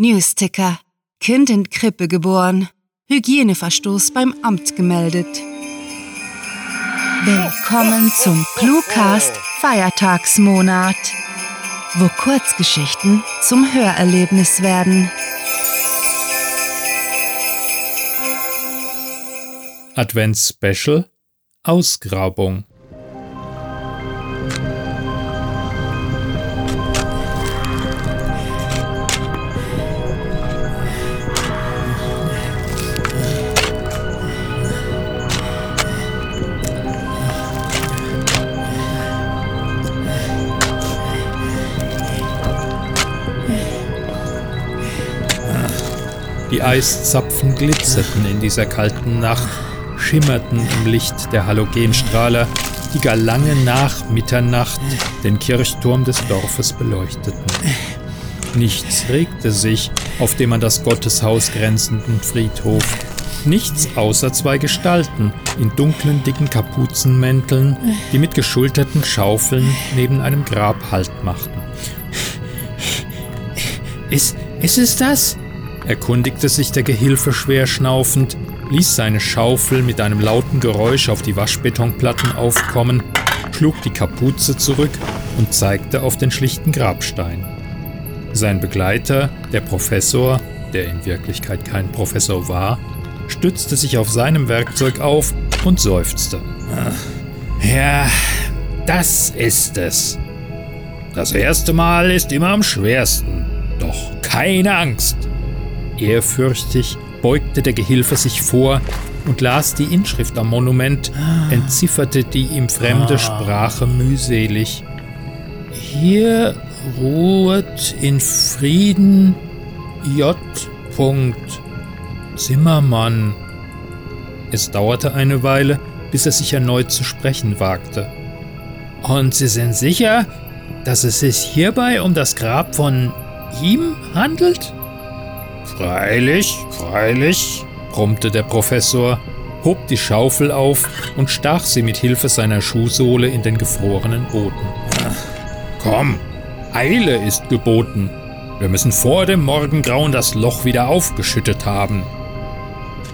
Newsticker. Kind in Krippe geboren. Hygieneverstoß beim Amt gemeldet. Willkommen zum Cluecast Feiertagsmonat, wo Kurzgeschichten zum Hörerlebnis werden. Advents-Special Ausgrabung Die Eiszapfen glitzerten in dieser kalten Nacht, schimmerten im Licht der Halogenstrahler, die gar lange nach Mitternacht den Kirchturm des Dorfes beleuchteten. Nichts regte sich auf dem an das Gotteshaus grenzenden Friedhof. Nichts außer zwei Gestalten in dunklen, dicken Kapuzenmänteln, die mit geschulterten Schaufeln neben einem Grab Halt machten. Ist, ist es das? Erkundigte sich der Gehilfe schwer schnaufend, ließ seine Schaufel mit einem lauten Geräusch auf die Waschbetonplatten aufkommen, schlug die Kapuze zurück und zeigte auf den schlichten Grabstein. Sein Begleiter, der Professor, der in Wirklichkeit kein Professor war, stützte sich auf seinem Werkzeug auf und seufzte. Ja, das ist es. Das erste Mal ist immer am schwersten. Doch keine Angst. Ehrfürchtig beugte der Gehilfe sich vor und las die Inschrift am Monument, entzifferte die ihm fremde Sprache mühselig. Hier ruhet in Frieden J. Zimmermann. Es dauerte eine Weile, bis er sich erneut zu sprechen wagte. Und Sie sind sicher, dass es sich hierbei um das Grab von ihm handelt? Freilich, freilich, brummte der Professor, hob die Schaufel auf und stach sie mit Hilfe seiner Schuhsohle in den gefrorenen Boden. Komm, Eile ist geboten. Wir müssen vor dem Morgengrauen das Loch wieder aufgeschüttet haben.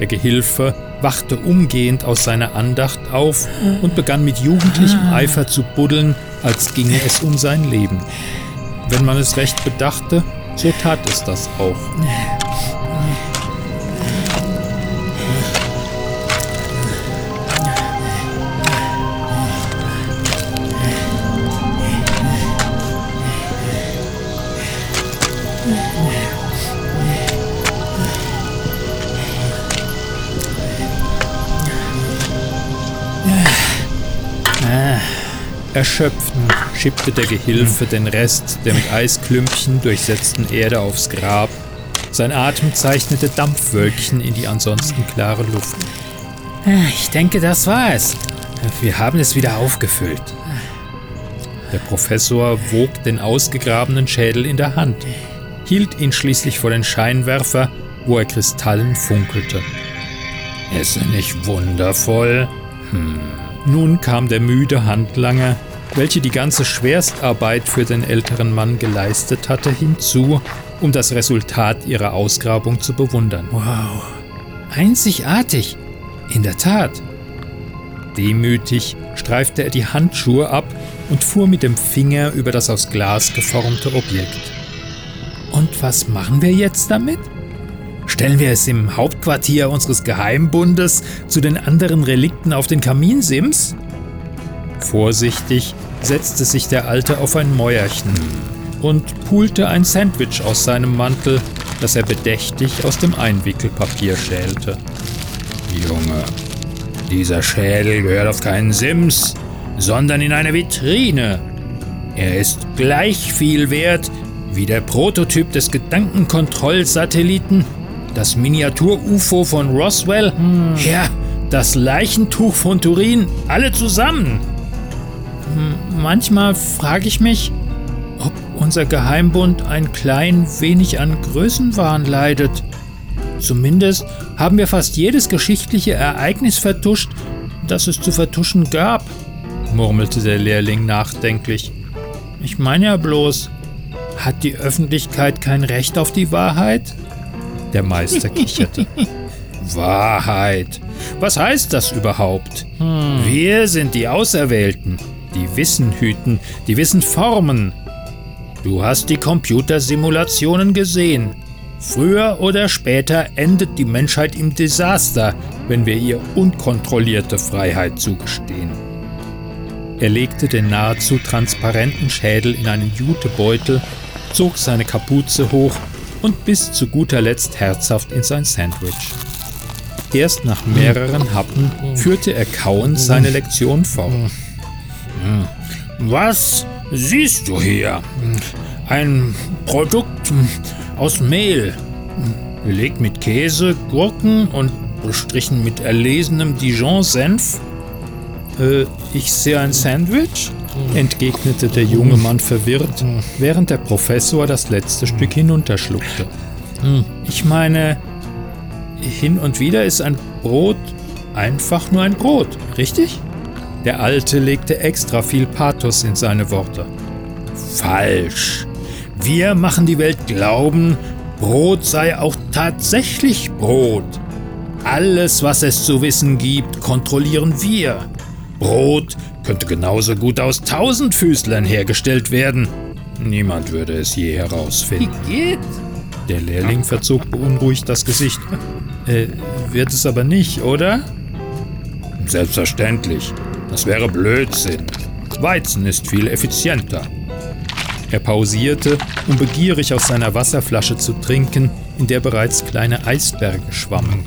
Der Gehilfe wachte umgehend aus seiner Andacht auf und begann mit jugendlichem Eifer zu buddeln, als ginge es um sein Leben. Wenn man es recht bedachte, so tat es das auch. Erschöpft schippte der Gehilfe den Rest der mit Eisklümpchen durchsetzten Erde aufs Grab. Sein Atem zeichnete Dampfwölkchen in die ansonsten klare Luft. Ich denke, das war es. Wir haben es wieder aufgefüllt. Der Professor wog den ausgegrabenen Schädel in der Hand, hielt ihn schließlich vor den Scheinwerfer, wo er kristallen funkelte. Ist er nicht wundervoll? Hm. Nun kam der müde Handlanger, welche die ganze Schwerstarbeit für den älteren Mann geleistet hatte, hinzu, um das Resultat ihrer Ausgrabung zu bewundern. Wow, einzigartig, in der Tat. Demütig streifte er die Handschuhe ab und fuhr mit dem Finger über das aus Glas geformte Objekt. Und was machen wir jetzt damit? Stellen wir es im Hauptquartier unseres Geheimbundes zu den anderen Relikten auf den Kaminsims? Vorsichtig setzte sich der Alte auf ein Mäuerchen und pulte ein Sandwich aus seinem Mantel, das er bedächtig aus dem Einwickelpapier schälte. Junge, dieser Schädel gehört auf keinen Sims, sondern in eine Vitrine. Er ist gleich viel wert wie der Prototyp des Gedankenkontrollsatelliten das Miniatur-UFO von Roswell, hm. ja, das Leichentuch von Turin, alle zusammen. Hm, manchmal frage ich mich, ob unser Geheimbund ein klein wenig an Größenwahn leidet. Zumindest haben wir fast jedes geschichtliche Ereignis vertuscht, das es zu vertuschen gab, murmelte der Lehrling nachdenklich. Ich meine ja bloß, Hat die Öffentlichkeit kein Recht auf die Wahrheit? Der Meister kicherte. Wahrheit. Was heißt das überhaupt? Hm. Wir sind die Auserwählten, die Wissen hüten, die Wissen formen. Du hast die Computersimulationen gesehen. Früher oder später endet die Menschheit im Desaster, wenn wir ihr unkontrollierte Freiheit zugestehen. Er legte den nahezu transparenten Schädel in einen Jutebeutel, zog seine Kapuze hoch und biss zu guter Letzt herzhaft in sein Sandwich. Erst nach mehreren Happen führte er kauend seine Lektion fort. Was siehst du hier? Ein Produkt aus Mehl, belegt mit Käse, Gurken und bestrichen mit erlesenem Dijon-Senf. Äh, ich sehe ein Sandwich? entgegnete der junge Mann verwirrt, während der Professor das letzte Stück hinunterschluckte. Ich meine, hin und wieder ist ein Brot einfach nur ein Brot, richtig? Der Alte legte extra viel Pathos in seine Worte. Falsch. Wir machen die Welt glauben, Brot sei auch tatsächlich Brot. Alles, was es zu wissen gibt, kontrollieren wir. Brot könnte genauso gut aus Tausendfüßlern hergestellt werden. Niemand würde es je herausfinden. Wie geht? Der Lehrling verzog beunruhigt das Gesicht. Äh, wird es aber nicht, oder? Selbstverständlich. Das wäre Blödsinn. Weizen ist viel effizienter. Er pausierte, um begierig aus seiner Wasserflasche zu trinken, in der bereits kleine Eisberge schwammen.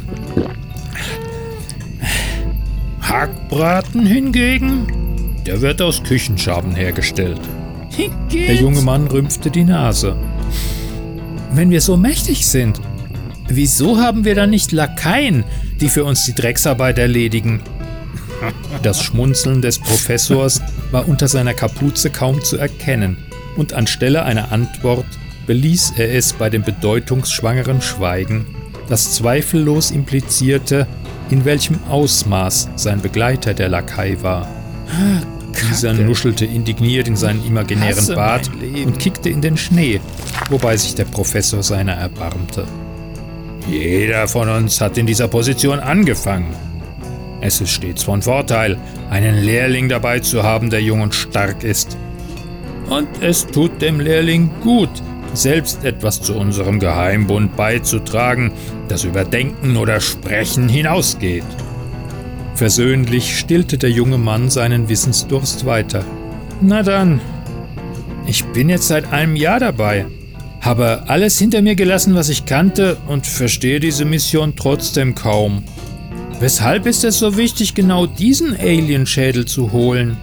Hackbraten hingegen, der wird aus Küchenschaben hergestellt. Der junge Mann rümpfte die Nase. Wenn wir so mächtig sind, wieso haben wir dann nicht Lakaien, die für uns die Drecksarbeit erledigen? Das Schmunzeln des Professors war unter seiner Kapuze kaum zu erkennen, und anstelle einer Antwort beließ er es bei dem bedeutungsschwangeren Schweigen, das zweifellos implizierte, in welchem Ausmaß sein Begleiter der Lakai war. Dieser nuschelte indigniert in seinen imaginären Bart und kickte in den Schnee, wobei sich der Professor seiner erbarmte. Jeder von uns hat in dieser Position angefangen. Es ist stets von Vorteil, einen Lehrling dabei zu haben, der jung und stark ist. Und es tut dem Lehrling gut, selbst etwas zu unserem Geheimbund beizutragen, das über Denken oder Sprechen hinausgeht. Versöhnlich stillte der junge Mann seinen Wissensdurst weiter. Na dann, ich bin jetzt seit einem Jahr dabei, habe alles hinter mir gelassen, was ich kannte und verstehe diese Mission trotzdem kaum. Weshalb ist es so wichtig, genau diesen Alienschädel zu holen?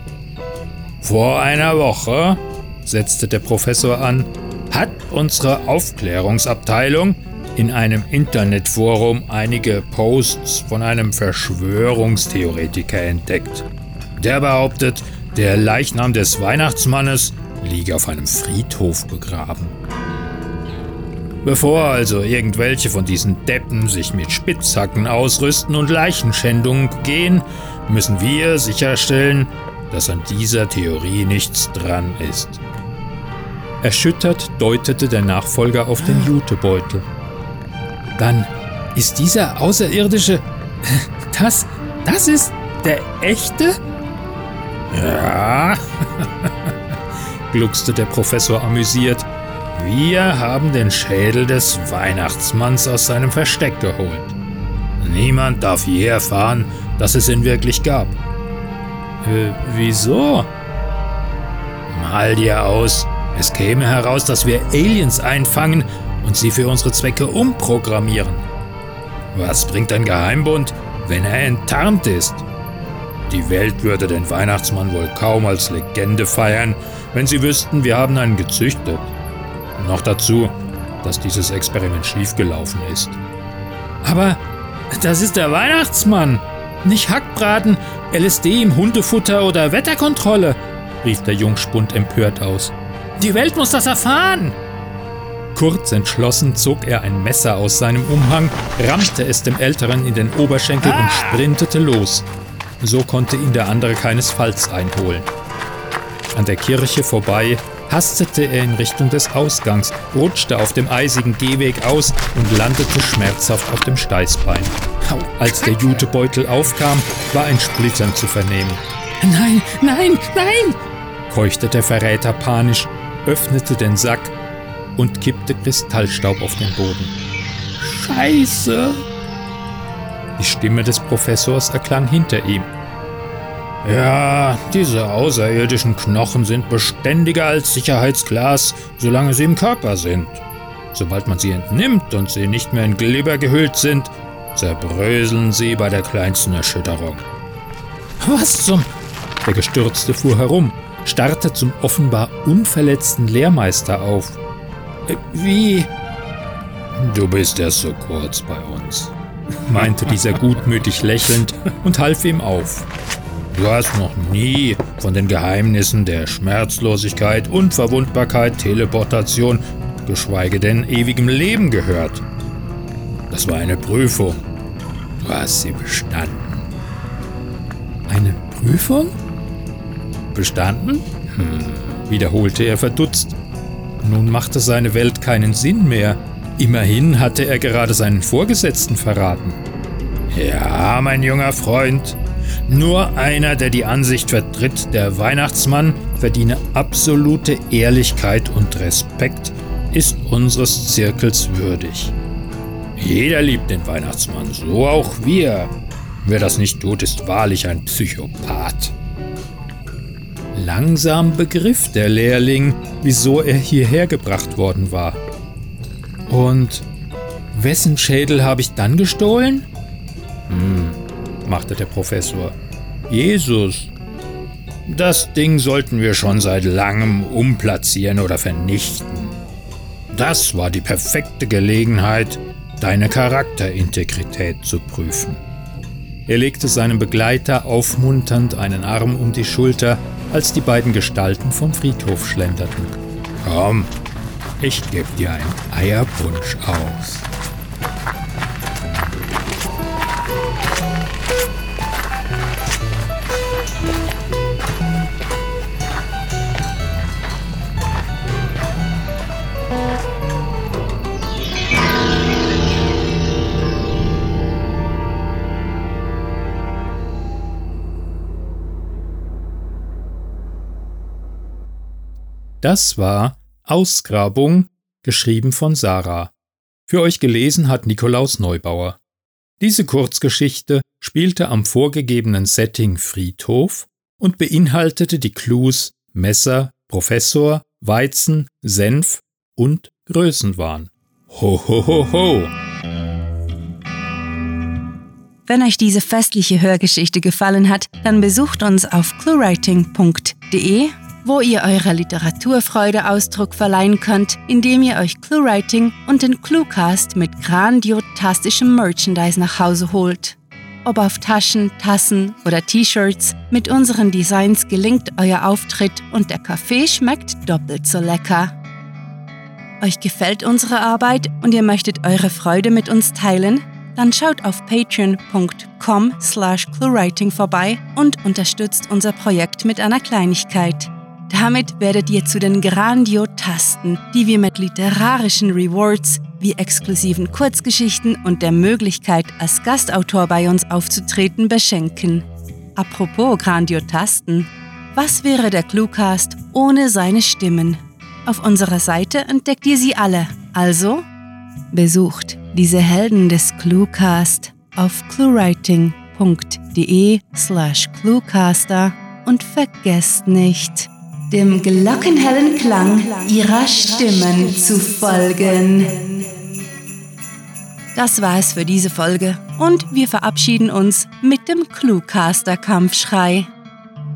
Vor einer Woche, setzte der Professor an, hat unsere Aufklärungsabteilung in einem Internetforum einige Posts von einem Verschwörungstheoretiker entdeckt. Der behauptet, der Leichnam des Weihnachtsmannes liege auf einem Friedhof begraben. Bevor also irgendwelche von diesen Deppen sich mit Spitzhacken ausrüsten und Leichenschändungen gehen, müssen wir sicherstellen, dass an dieser Theorie nichts dran ist. Erschüttert deutete der Nachfolger auf den Jutebeutel. Dann ist dieser Außerirdische. Das. Das ist der echte? Ja, gluckste der Professor amüsiert. Wir haben den Schädel des Weihnachtsmanns aus seinem Versteck geholt. Niemand darf je erfahren, dass es ihn wirklich gab. Äh, wieso? Mal dir aus, es käme heraus, dass wir Aliens einfangen und sie für unsere Zwecke umprogrammieren. Was bringt ein Geheimbund, wenn er enttarnt ist? Die Welt würde den Weihnachtsmann wohl kaum als Legende feiern, wenn sie wüssten, wir haben einen gezüchtet. Noch dazu, dass dieses Experiment schiefgelaufen ist. Aber das ist der Weihnachtsmann, nicht Hackbraten, LSD im Hundefutter oder Wetterkontrolle, rief der Jungspund empört aus. Die Welt muss das erfahren! Kurz entschlossen zog er ein Messer aus seinem Umhang, rammte es dem Älteren in den Oberschenkel und sprintete los. So konnte ihn der andere keinesfalls einholen. An der Kirche vorbei hastete er in Richtung des Ausgangs, rutschte auf dem eisigen Gehweg aus und landete schmerzhaft auf dem Steißbein. Als der Jutebeutel aufkam, war ein Splittern zu vernehmen. Nein, nein, nein! keuchte der Verräter panisch, öffnete den Sack und kippte Kristallstaub auf den Boden. Scheiße! Die Stimme des Professors erklang hinter ihm. Ja, diese außerirdischen Knochen sind beständiger als Sicherheitsglas, solange sie im Körper sind. Sobald man sie entnimmt und sie nicht mehr in Glibber gehüllt sind, zerbröseln sie bei der kleinsten Erschütterung. Was zum... Der Gestürzte fuhr herum, starrte zum offenbar unverletzten Lehrmeister auf. Äh, wie? Du bist erst so kurz bei uns, meinte dieser gutmütig lächelnd und half ihm auf. Du hast noch nie von den Geheimnissen der Schmerzlosigkeit, Unverwundbarkeit, Teleportation, geschweige denn ewigem Leben gehört. Das war eine Prüfung. Du hast sie bestanden. Eine Prüfung? Bestanden? Hm, wiederholte er verdutzt. Nun machte seine Welt keinen Sinn mehr. Immerhin hatte er gerade seinen Vorgesetzten verraten. Ja, mein junger Freund, nur einer, der die Ansicht vertritt, der Weihnachtsmann verdiene absolute Ehrlichkeit und Respekt, ist unseres Zirkels würdig. Jeder liebt den Weihnachtsmann, so auch wir. Wer das nicht tut, ist wahrlich ein Psychopath. Langsam begriff der Lehrling, wieso er hierher gebracht worden war. Und wessen Schädel habe ich dann gestohlen? Machte der Professor. Jesus. Das Ding sollten wir schon seit langem umplatzieren oder vernichten. Das war die perfekte Gelegenheit, deine Charakterintegrität zu prüfen. Er legte seinem Begleiter aufmunternd einen Arm um die Schulter, als die beiden Gestalten vom Friedhof schlenderten. Komm, ich geb dir einen Eierpunsch aus. Das war Ausgrabung, geschrieben von Sarah. Für euch gelesen hat Nikolaus Neubauer. Diese Kurzgeschichte spielte am vorgegebenen Setting Friedhof und beinhaltete die Clues Messer, Professor, Weizen, Senf und Größenwahn. Ho ho ho ho! Wenn euch diese festliche Hörgeschichte gefallen hat, dann besucht uns auf cluewriting.de wo ihr eurer Literaturfreude Ausdruck verleihen könnt, indem ihr euch ClueWriting und den Cluecast mit grandiotastischem Merchandise nach Hause holt. Ob auf Taschen, Tassen oder T-Shirts, mit unseren Designs gelingt euer Auftritt und der Kaffee schmeckt doppelt so lecker. Euch gefällt unsere Arbeit und ihr möchtet eure Freude mit uns teilen? Dann schaut auf patreon.com slash cluewriting vorbei und unterstützt unser Projekt mit einer Kleinigkeit. Damit werdet ihr zu den Grandiotasten, die wir mit literarischen Rewards wie exklusiven Kurzgeschichten und der Möglichkeit, als Gastautor bei uns aufzutreten, beschenken. Apropos Grandiotasten, was wäre der Cluecast ohne seine Stimmen? Auf unserer Seite entdeckt ihr sie alle, also besucht diese Helden des Cluecast auf cluewriting.de slash cluecaster und vergesst nicht, dem glockenhellen Klang ihrer Stimmen zu folgen. Das war es für diese Folge und wir verabschieden uns mit dem Cluecaster-Kampfschrei.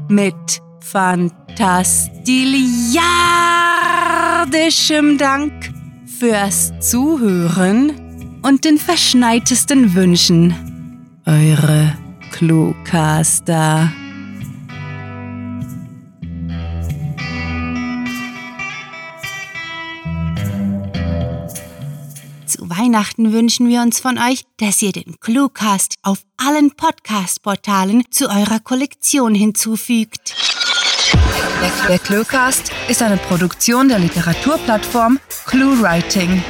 Mit fantastiliardischem Dank fürs Zuhören und den verschneitesten Wünschen. Eure Cluecaster. Weihnachten wünschen wir uns von euch, dass ihr den Cluecast auf allen Podcast-Portalen zu eurer Kollektion hinzufügt. Der, Cluecast ist eine Produktion der Literaturplattform ClueWriting.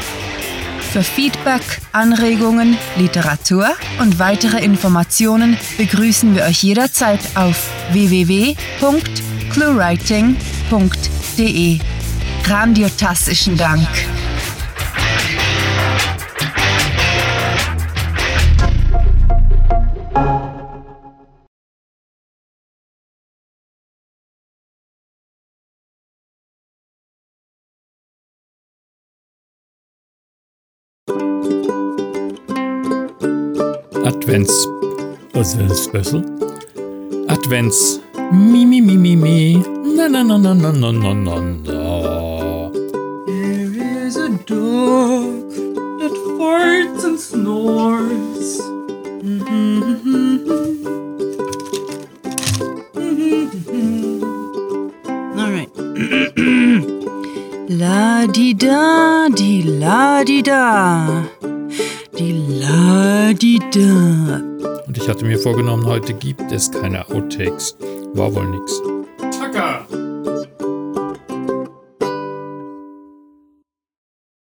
Für Feedback, Anregungen, Literatur und weitere Informationen begrüßen wir euch jederzeit auf www.cluewriting.de. Grandiotastischen Dank. Advents. Was is special? Advents. Me, me, me, me, me. na na na na na na na na. no. There is a dog that farts and snores. All right. la di da, di la di da. Mir vorgenommen, heute gibt es keine Outtakes. War wohl nix. Tucker!